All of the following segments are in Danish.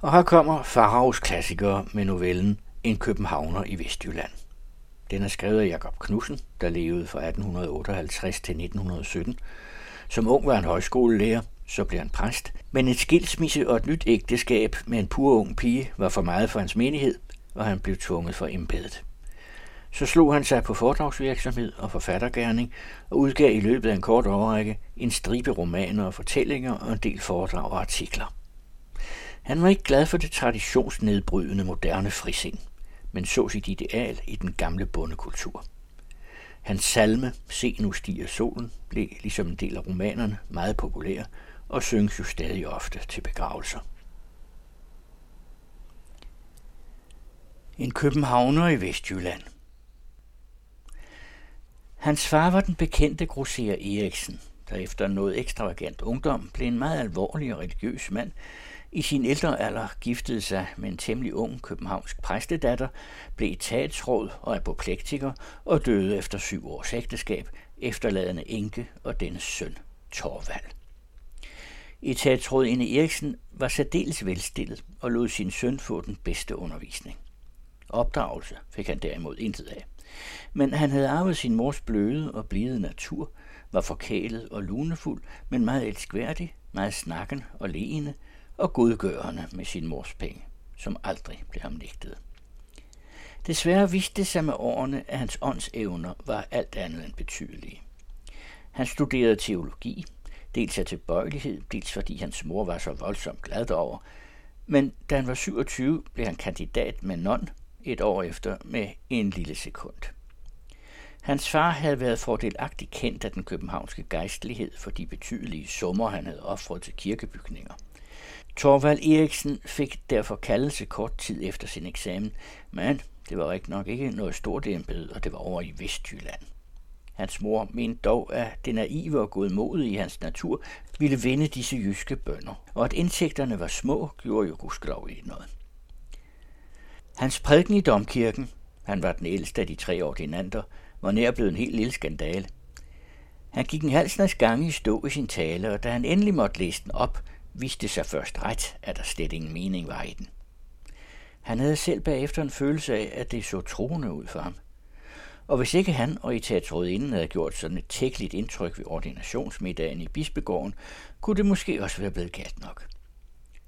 Og her kommer Farahs klassiker med novellen En københavner i Vestjylland. Den er skrevet af Jakob Knudsen, der levede fra 1858 til 1917. Som ung var han højskolelærer, så blev han præst, men et skilsmisse og et nyt ægteskab med en pur ung pige var for meget for hans menighed, og han blev tvunget for embedet. Så slog han sig på foredragsvirksomhed og forfattergærning og udgav i løbet af en kort overrække en stribe romaner og fortællinger og en del foredrag og artikler. Han var ikke glad for det traditionsnedbrydende moderne frisind, men så sit ideal i den gamle bondekultur. Hans salme, Se nu stiger solen, blev ligesom en del af romanerne meget populær og synges jo stadig ofte til begravelser. En københavner i Vestjylland – Hans far var den bekendte grosserer Eriksen, der efter noget ekstravagant ungdom blev en meget alvorlig og religiøs mand. I sin ældre alder giftede sig med en temmelig ung københavnsk præstedatter, blev etatsråd og apoplektiker og døde efter syv års ægteskab, efterladende enke og dennes søn, Torvald. Etatsrådinde Eriksen var særdeles velstillet og lod sin søn få den bedste undervisning. Opdragelse fik han derimod intet af. Men han havde arvet sin mors bløde og blide natur, var forkælet og lunefuld, men meget elskværdig, meget snakken og leende og godgørende med sin mors penge, som aldrig blev ham nægtet. Desværre viste det sig med årene, at hans åndsevner var alt andet end betydelige. Han studerede teologi, dels af tilbøjelighed, dels fordi hans mor var så voldsomt glad over, men da han var 27, blev han kandidat med non et år efter med en lille sekund. Hans far havde været fordelagtigt kendt af den københavnske gejstlighed for de betydelige summer, han havde offret til kirkebygninger. Torvald Eriksen fik derfor kaldelse kort tid efter sin eksamen, men det var ikke nok ikke noget stort embede, og det var over i Vestjylland. Hans mor mente dog, at det naive og godmodige i hans natur ville vinde disse jyske bønder, og at indtægterne var små, gjorde jo gudskelov ikke noget. Hans prædiken i domkirken, han var den ældste af de tre ordinanter, var nær blevet en helt lille skandale. Han gik en halv snas gange i stå i sin tale, og da han endelig måtte læse den op, viste det sig først ret, at der slet ingen mening var i den. Han havde selv bagefter en følelse af, at det så troende ud for ham. Og hvis ikke han og inden havde gjort sådan et tækkeligt indtryk ved ordinationsmiddagen i Bispegården, kunne det måske også være blevet galt nok.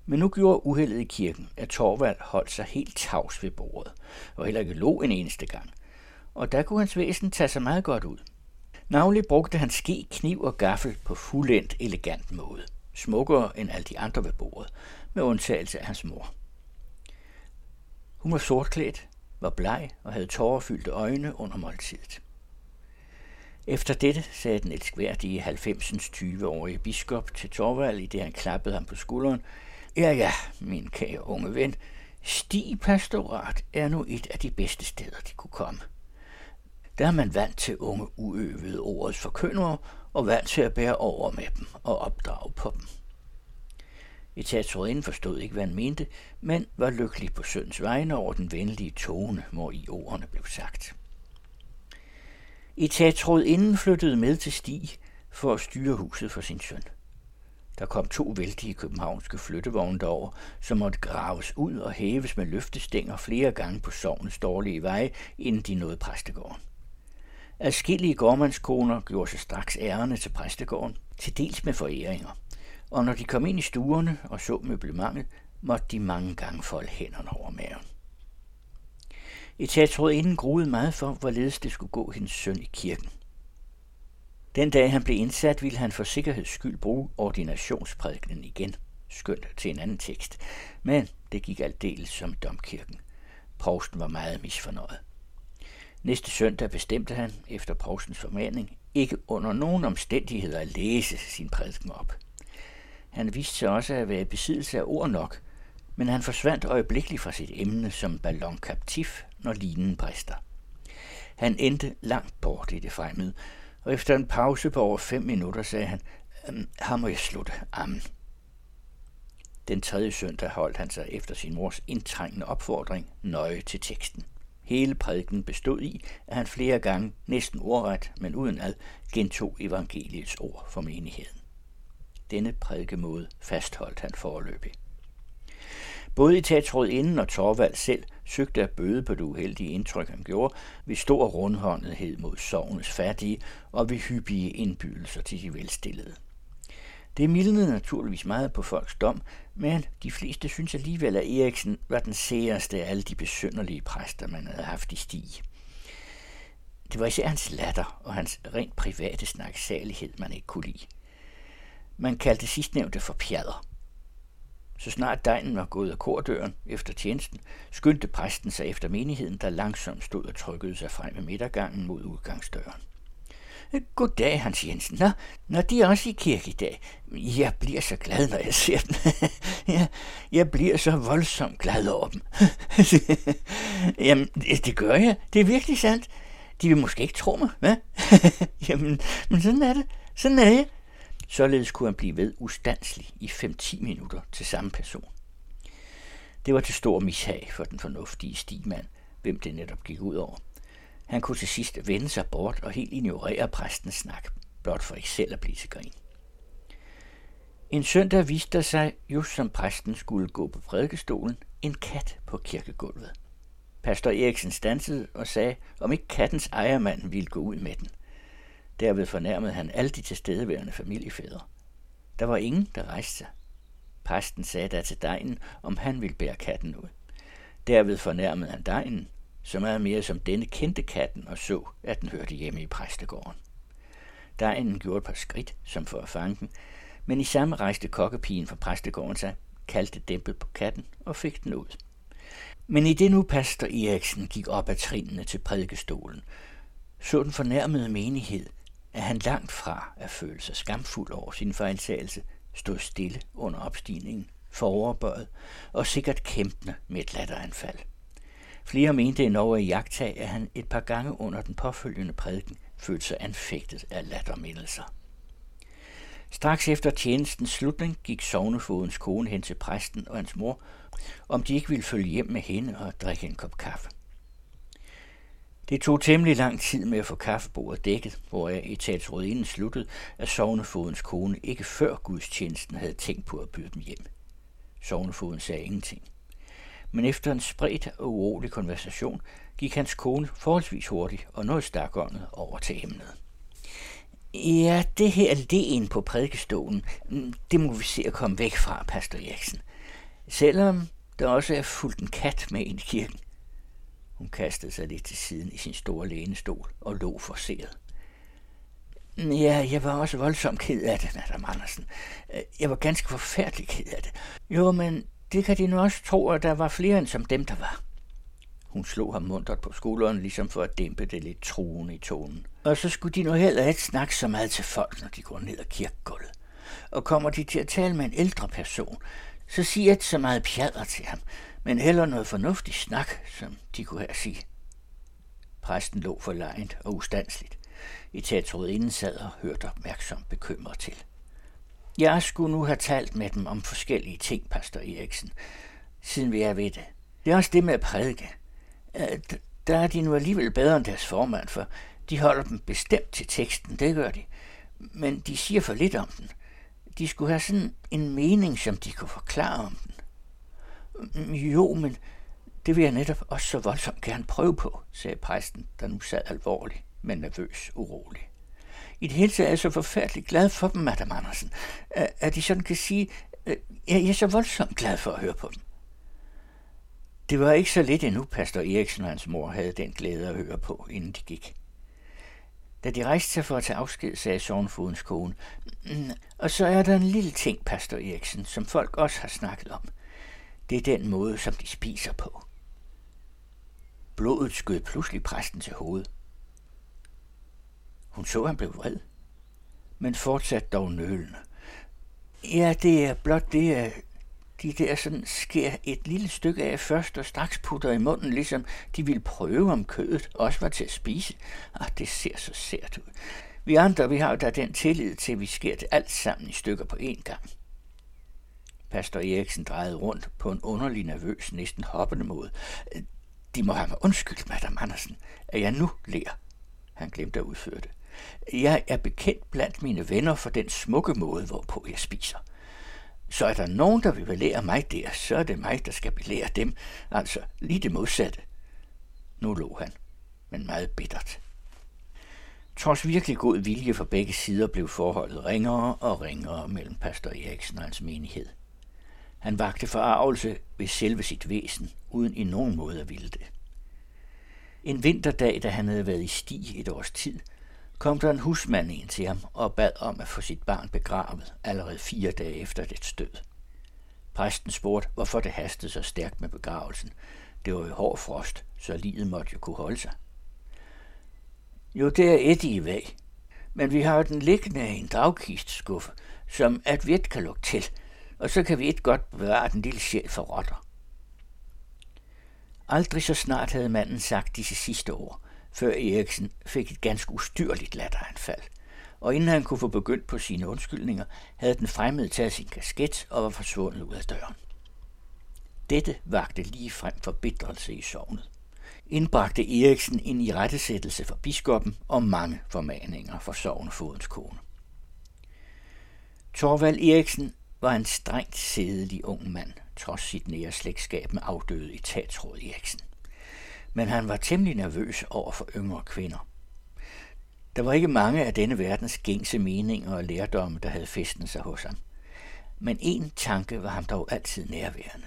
Men nu gjorde uheldet i kirken, at Torvald holdt sig helt tavs ved bordet, og heller ikke lå en eneste gang. Og der kunne hans væsen tage sig meget godt ud. Navnlig brugte han ske, kniv og gaffel på fuldendt elegant måde. Smukkere end alle de andre ved bordet, med undtagelse af hans mor. Hun var sortklædt, var bleg og havde tårerfyldte øjne under måltidet. Efter dette sagde den elskværdige 90'ens 20-årige biskop til Torvald, i det han klappede ham på skulderen, Ja, ja, min kære unge ven. Sti Pastorat er nu et af de bedste steder, de kunne komme. Der er man vant til unge uøvede ordets forkyndere og valgt til at bære over med dem og opdrage på dem. Etatsrådinden forstod ikke, hvad han mente, men var lykkelig på søns vegne over den venlige tone, hvor i ordene blev sagt. Etatsrådinden flyttede med til Stig for at styre huset for sin søn. Der kom to vældige københavnske flyttevogne derover, som måtte graves ud og hæves med løftestænger flere gange på sovnets dårlige veje, inden de nåede præstegården. Adskillige gårdmandskoner gjorde sig straks ærende til præstegården, til dels med foræringer. Og når de kom ind i stuerne og så møblementet, måtte de mange gange folde hænderne over maven. inden gruede meget for, hvorledes det skulle gå hendes søn i kirken. Den dag han blev indsat, ville han for sikkerheds skyld bruge ordinationsprædikenen igen, skønt til en anden tekst. Men det gik aldeles som domkirken. Provsten var meget misfornøjet. Næste søndag bestemte han, efter provstens formaning, ikke under nogen omstændigheder at læse sin prædiken op. Han viste sig også at være i besiddelse af ord nok, men han forsvandt øjeblikkeligt fra sit emne som ballonkaptiv, når linen brister. Han endte langt bort i det fremmede, og efter en pause på over fem minutter sagde han, øhm, her må jeg slutte. Amen. Den tredje søndag holdt han sig efter sin mors indtrængende opfordring nøje til teksten. Hele prædiken bestod i, at han flere gange, næsten ordret, men uden ad, gentog evangeliets ord for menigheden. Denne prædikemåde fastholdt han forløbig. Både i inden og Torvald selv søgte at bøde på det uheldige indtryk, han gjorde, ved stor rundhåndethed mod sovnes fattige og ved hyppige indbydelser til de velstillede. Det mildnede naturligvis meget på folks dom, men de fleste synes alligevel, at Eriksen var den særeste af alle de besynderlige præster, man havde haft i stig. Det var især hans latter og hans rent private snaksalighed, man ikke kunne lide. Man kaldte sidstnævnte for pjader. Så snart dejen var gået af kordøren efter tjenesten, skyndte præsten sig efter menigheden, der langsomt stod og trykkede sig frem i midtergangen mod udgangsdøren. Goddag, Hans Jensen. Nå, når de er også i kirke i dag. Jeg bliver så glad, når jeg ser dem. jeg, jeg bliver så voldsomt glad over dem. Jamen, det, det gør jeg. Det er virkelig sandt. De vil måske ikke tro mig, hvad? Jamen, men sådan er det. Sådan er jeg. Således kunne han blive ved ustandslig i 5-10 minutter til samme person. Det var til stor mishag for den fornuftige stigmand, hvem det netop gik ud over. Han kunne til sidst vende sig bort og helt ignorere præstens snak, blot for ikke selv at blive til grin. En søndag viste der sig, just som præsten skulle gå på prædikestolen, en kat på kirkegulvet. Pastor Eriksen stansede og sagde, om ikke kattens ejermand ville gå ud med den. Derved fornærmede han alle de tilstedeværende familiefædre. Der var ingen, der rejste sig. Præsten sagde da til dejen, om han ville bære katten ud. Derved fornærmede han dejen, så meget mere som denne kendte katten og så, at den hørte hjemme i præstegården. Dejen gjorde et par skridt, som for at fange den, men i samme rejste kokkepigen fra præstegården sig, kaldte dæmpet på katten og fik den ud. Men i det nu pastor Eriksen gik op ad trinene til prædikestolen, så den fornærmede menighed, at han langt fra at føle sig skamfuld over sin fejltagelse, stod stille under opstigningen, foroverbøjet og sikkert kæmpende med et latteranfald. Flere mente endnu i jagttag, at han et par gange under den påfølgende prædiken følte sig anfægtet af lattermindelser. Straks efter tjenestens slutning gik sovnefodens kone hen til præsten og hans mor, om de ikke ville følge hjem med hende og drikke en kop kaffe. Det tog temmelig lang tid med at få kaffebordet dækket, hvor etatsrådinden sluttede, at sovnefodens kone ikke før gudstjenesten havde tænkt på at byde dem hjem. Sovnefoden sagde ingenting. Men efter en spredt og urolig konversation gik hans kone forholdsvis hurtigt og noget stakåndet over til emnet. Ja, det her len på prædikestolen, mm, det må vi se at komme væk fra, pastor Eriksen. Selvom der også er fuldt en kat med ind i kirken. Hun kastede sig lidt til siden i sin store lænestol og lå forseret. Ja, jeg var også voldsomt ked af det, Madame Andersen. Jeg var ganske forfærdelig ked af det. Jo, men det kan de nu også tro, at der var flere end som dem, der var. Hun slog ham mundret på skulderen, ligesom for at dæmpe det lidt truende i tonen. Og så skulle de nu heller ikke snakke så meget til folk, når de går ned ad kirkegulvet. Og kommer de til at tale med en ældre person, så sig ikke så meget pjader til ham, men heller noget fornuftig snak, som de kunne her sige. Præsten lå for lejent og ustandsligt. inden sad og hørte opmærksomt bekymret til. Jeg skulle nu have talt med dem om forskellige ting, pastor Eriksen, siden vi er ved det. Det er også det med at prædike. Øh, der er de nu alligevel bedre end deres formand, for de holder dem bestemt til teksten, det gør de. Men de siger for lidt om den. De skulle have sådan en mening, som de kunne forklare om den. Mm, jo, men det vil jeg netop også så voldsomt gerne prøve på, sagde præsten, der nu sad alvorlig, men nervøs urolig. I det hele taget er jeg så forfærdeligt glad for dem, Madame Andersen, at de sådan kan sige, øh, at jeg er så voldsomt glad for at høre på dem. Det var ikke så lidt endnu, pastor Eriksen og hans mor havde den glæde at høre på, inden de gik. Da de rejste sig for at tage afsked, sagde Sovnfodens kone, mm, og så er der en lille ting, pastor Eriksen, som folk også har snakket om. Det er den måde, som de spiser på. Blodet skød pludselig præsten til hovedet. Hun så, han blev vred, men fortsatte dog nølende. Ja, det er blot det, at de der sådan sker et lille stykke af først og straks putter i munden, ligesom de vil prøve, om kødet også var til at spise. Ah, det ser så sært ud. Vi andre, vi har jo da den tillid til, at vi sker det alt sammen i stykker på én gang. Pastor Eriksen drejede rundt på en underlig nervøs, næsten hoppende måde. De må have mig undskyldt, madame Andersen, at jeg nu lærer. Han glemte at udføre det. Jeg er bekendt blandt mine venner for den smukke måde, hvorpå jeg spiser. Så er der nogen, der vil belære mig der, så er det mig, der skal belære dem. Altså lige det modsatte. Nu lå han, men meget bittert. Trods virkelig god vilje fra begge sider blev forholdet ringere og ringere mellem pastor Eriksen og hans menighed. Han vagte forarvelse ved selve sit væsen, uden i nogen måde at ville det. En vinterdag, da han havde været i sti et års tid, kom der en husmand ind til ham og bad om at få sit barn begravet allerede fire dage efter dets død. Præsten spurgte, hvorfor det hastede så stærkt med begravelsen. Det var jo hård frost, så livet måtte jo kunne holde sig. Jo, det er et i væg, men vi har den liggende i en dragkistskuffe, som at vi kan lukke til, og så kan vi et godt bevare den lille sjæl for rotter. Aldrig så snart havde manden sagt disse sidste ord, før Eriksen fik et ganske ustyrligt latteranfald. Og inden han kunne få begyndt på sine undskyldninger, havde den fremmede taget sin kasket og var forsvundet ud af døren. Dette vagte lige frem for bitrelse i sovnet. Indbragte Eriksen en i rettesættelse for biskoppen og mange formaninger for sovnefodens kone. Torvald Eriksen var en strengt sædelig ung mand, trods sit nære slægtskab med afdøde etatsråd Eriksen. Men han var temmelig nervøs over for yngre kvinder. Der var ikke mange af denne verdens gængse meninger og lærdomme, der havde festen sig hos ham. Men en tanke var ham dog altid nærværende.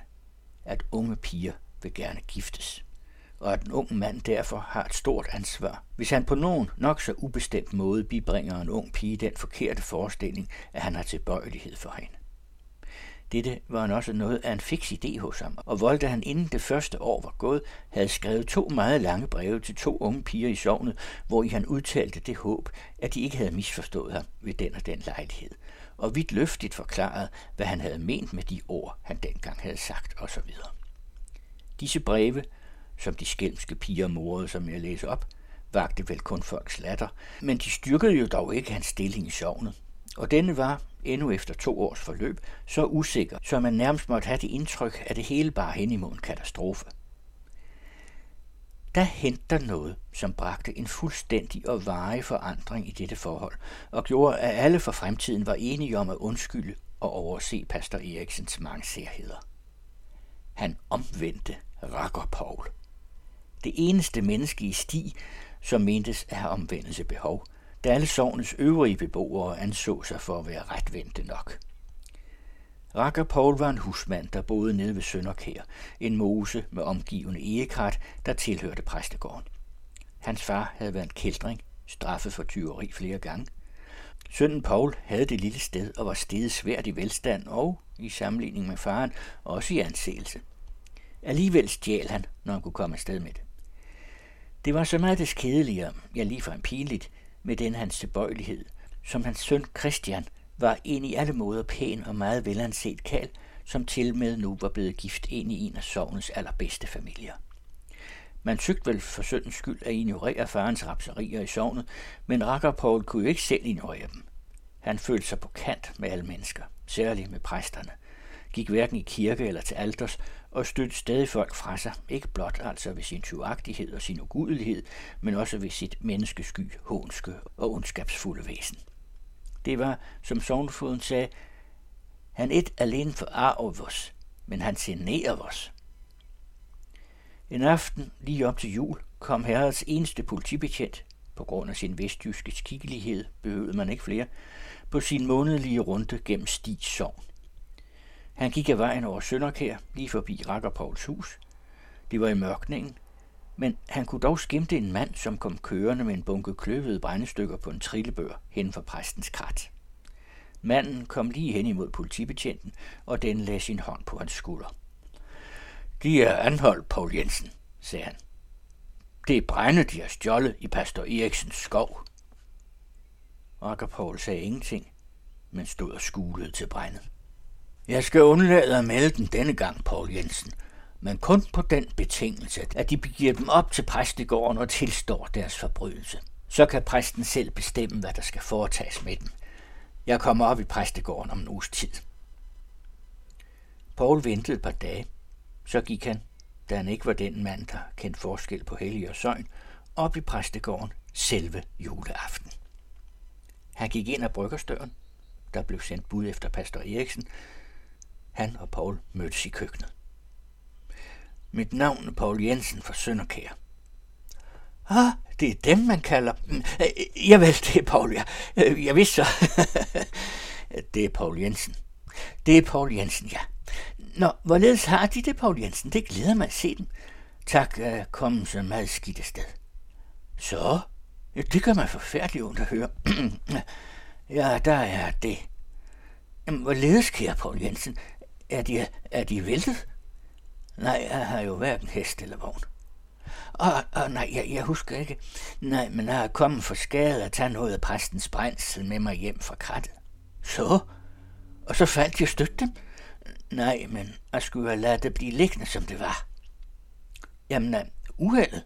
At unge piger vil gerne giftes og at en ung mand derfor har et stort ansvar, hvis han på nogen nok så ubestemt måde bibringer en ung pige den forkerte forestilling, at han har tilbøjelighed for hende. Dette var han også noget af en fix idé hos ham, og voldte han inden det første år var gået, havde skrevet to meget lange breve til to unge piger i sovnet, hvor i han udtalte det håb, at de ikke havde misforstået ham ved den og den lejlighed, og vidt løftigt forklaret, hvad han havde ment med de ord, han dengang havde sagt osv. Disse breve, som de skælmske piger morede, som jeg læser op, vagte vel kun folks latter, men de styrkede jo dog ikke hans stilling i sovnet. Og denne var, endnu efter to års forløb, så usikker, så man nærmest måtte have det indtryk, at det hele bare hen imod en katastrofe. Der henter noget, som bragte en fuldstændig og varig forandring i dette forhold, og gjorde, at alle for fremtiden var enige om at undskylde og overse pastor Eriksens mange særheder. Han omvendte Rakker Paul. Det eneste menneske i sti, som mentes at have omvendelse behov – da alle sovnets øvrige beboere anså sig for at være retvendte nok. Rakker Paul var en husmand, der boede nede ved Sønderkær, en mose med omgivende egekrat, der tilhørte præstegården. Hans far havde været en kældring, straffet for tyveri flere gange. Sønnen Paul havde det lille sted og var steget svært i velstand og, i sammenligning med faren, også i anseelse. Alligevel stjal han, når han kunne komme afsted med det. Det var så meget des kedeligere, ja ligefrem pinligt, med den hans tilbøjelighed, som hans søn Christian var en i alle måder pæn og meget velanset kald, som til med nu var blevet gift ind i en af sovnens allerbedste familier. Man søgte vel for søndens skyld at ignorere farens rapserier i sovnet, men Rakker Paul kunne jo ikke selv ignorere dem. Han følte sig på kant med alle mennesker, særligt med præsterne gik hverken i kirke eller til alters, og støtte stadig folk fra sig, ikke blot altså ved sin tyvagtighed og sin ugudelighed, men også ved sit menneskesky, hånske og ondskabsfulde væsen. Det var, som sovnfoden sagde, han et alene forarver os, men han generer os. En aften, lige op til jul, kom herrets eneste politibetjent, på grund af sin vestjyske skikkelighed behøvede man ikke flere, på sin månedlige runde gennem Stigs Sogn. Han gik af vejen over Sønderkær, lige forbi Rakker Pauls hus. Det var i mørkningen, men han kunne dog skimte en mand, som kom kørende med en bunke kløvede brændestykker på en trillebør hen for præstens krat. Manden kom lige hen imod politibetjenten, og den lagde sin hånd på hans skulder. De er anholdt, Paul Jensen, sagde han. Det er brænde, de har stjålet i pastor Eriksens skov. Rakker Paul sagde ingenting, men stod og skulede til brændet. Jeg skal undlade at melde den denne gang, Paul Jensen, men kun på den betingelse, at de begiver dem op til præstegården og tilstår deres forbrydelse. Så kan præsten selv bestemme, hvad der skal foretages med dem. Jeg kommer op i præstegården om en uges tid. Paul ventede et par dage. Så gik han, da han ikke var den mand, der kendte forskel på hellig og søgn, op i præstegården selve juleaften. Han gik ind ad bryggerstøren. Der blev sendt bud efter pastor Eriksen, han og Paul mødtes i køkkenet. Mit navn er Paul Jensen fra Sønderkær. Ah, det er dem, man kalder... Jeg ved, det er Paul, ja. Jeg vidste så. det er Paul Jensen. Det er Paul Jensen, ja. Nå, hvorledes har de det, Paul Jensen? Det glæder mig at se dem. Tak, uh, kom så meget skidt afsted. Så? Ja, det gør mig forfærdeligt ondt at høre. ja, der er det. Jamen, hvorledes, kære Paul Jensen? Er de, er de væltet? Nej, jeg har jo hverken hest eller vogn. Åh, og nej, jeg, jeg husker ikke. Nej, men jeg er kommet for skade at tage noget af præstens brændsel med mig hjem fra krattet. Så? Og så faldt jeg støtte dem? Nej, men jeg skulle have ladet det blive liggende, som det var. Jamen, øh, uheldet.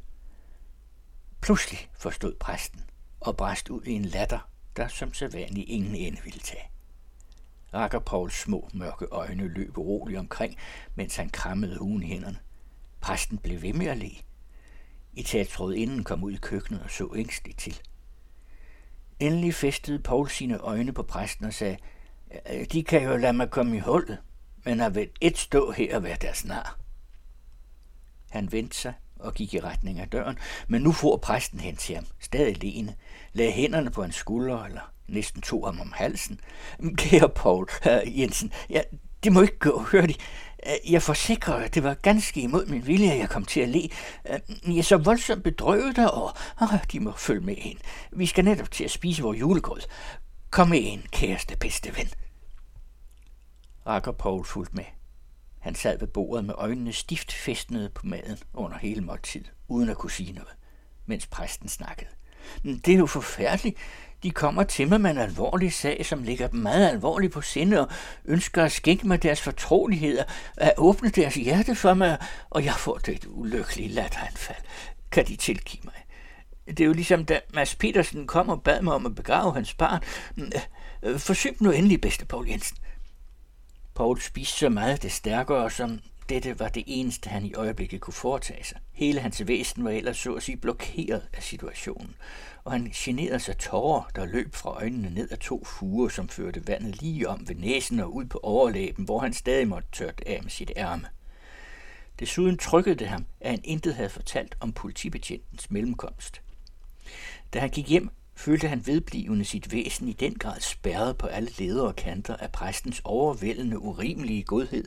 Pludselig forstod præsten og bræst ud i en latter, der som sædvanlig ingen ende ville tage. Rakker Pauls små, mørke øjne løb roligt omkring, mens han krammede hun hænderne. Præsten blev ved med at le. inden kom ud i køkkenet og så ængstligt til. Endelig festede Paul sine øjne på præsten og sagde, øh, de kan jo lade mig komme i hullet, men har vel et stå her og være deres nar. Han vendte sig og gik i retning af døren, men nu for præsten hen til ham, stadig lene, lagde hænderne på hans skulder eller næsten tog ham om halsen. Kære Paul uh, Jensen, ja, det må ikke gå, hør de. Jeg forsikrer, at det var ganske imod min vilje, at jeg kom til at le. Jeg er så voldsomt bedrøvet derovre. Uh, de må følge med ind. Vi skal netop til at spise vores julegrød. Kom med ind, kæreste bedste ven. Rakker Paul fulgte med. Han sad ved bordet med øjnene stift festnede på maden under hele måltid, uden at kunne sige noget, mens præsten snakkede. Det er jo forfærdeligt. De kommer til mig med en alvorlig sag, som ligger dem meget alvorligt på sinde og ønsker at skænke mig deres fortroligheder, at åbne deres hjerte for mig, og jeg får det et ulykkeligt latteranfald. Kan de tilgive mig? Det er jo ligesom, da Mads Petersen kom og bad mig om at begrave hans barn. Forsøg nu endelig, bedste Paul Jensen. Paul spiste så meget det stærkere, som dette var det eneste, han i øjeblikket kunne foretage sig. Hele hans væsen var ellers så at sige blokeret af situationen, og han generede sig tårer, der løb fra øjnene ned af to fuger, som førte vandet lige om ved næsen og ud på overlæben, hvor han stadig måtte tørte af med sit ærme. Desuden trykkede det ham, at han intet havde fortalt om politibetjentens mellemkomst. Da han gik hjem, følte han vedblivende sit væsen i den grad spærret på alle ledere og kanter af præstens overvældende urimelige godhed,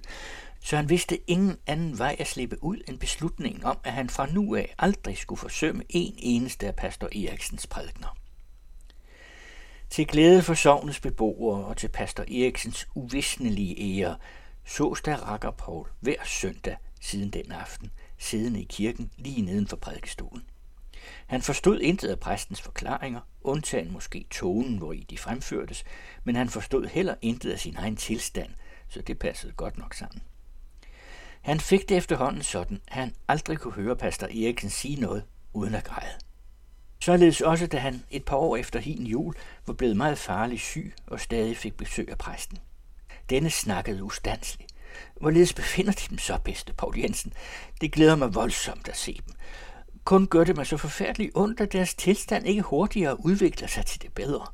så han vidste ingen anden vej at slippe ud end beslutningen om, at han fra nu af aldrig skulle forsømme en eneste af pastor Eriksens prædikner. Til glæde for sovnets beboere og til pastor Eriksens uvisnelige ære, sås der rakker Paul hver søndag siden den aften, siddende i kirken lige neden for prædikestolen. Han forstod intet af præstens forklaringer, undtagen måske tonen, hvor i de fremførtes, men han forstod heller intet af sin egen tilstand, så det passede godt nok sammen. Han fik det efterhånden sådan, at han aldrig kunne høre pastor Eriksen sige noget uden at græde. Således også, da han et par år efter hin jul var blevet meget farlig syg og stadig fik besøg af præsten. Denne snakkede ustandsligt. Hvorledes befinder de dem så, bedste Paul Jensen? Det glæder mig voldsomt at se dem. Kun gør det mig så forfærdeligt ondt, at deres tilstand ikke hurtigere udvikler sig til det bedre.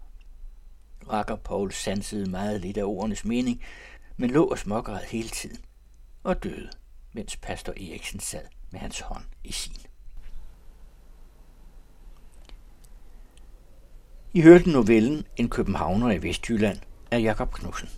Rakker Paul sansede meget lidt af ordenes mening, men lå og smågræd hele tiden og døde, mens pastor Eriksen sad med hans hånd i sin. I hørte novellen En københavner i Vestjylland af Jakob Knudsen.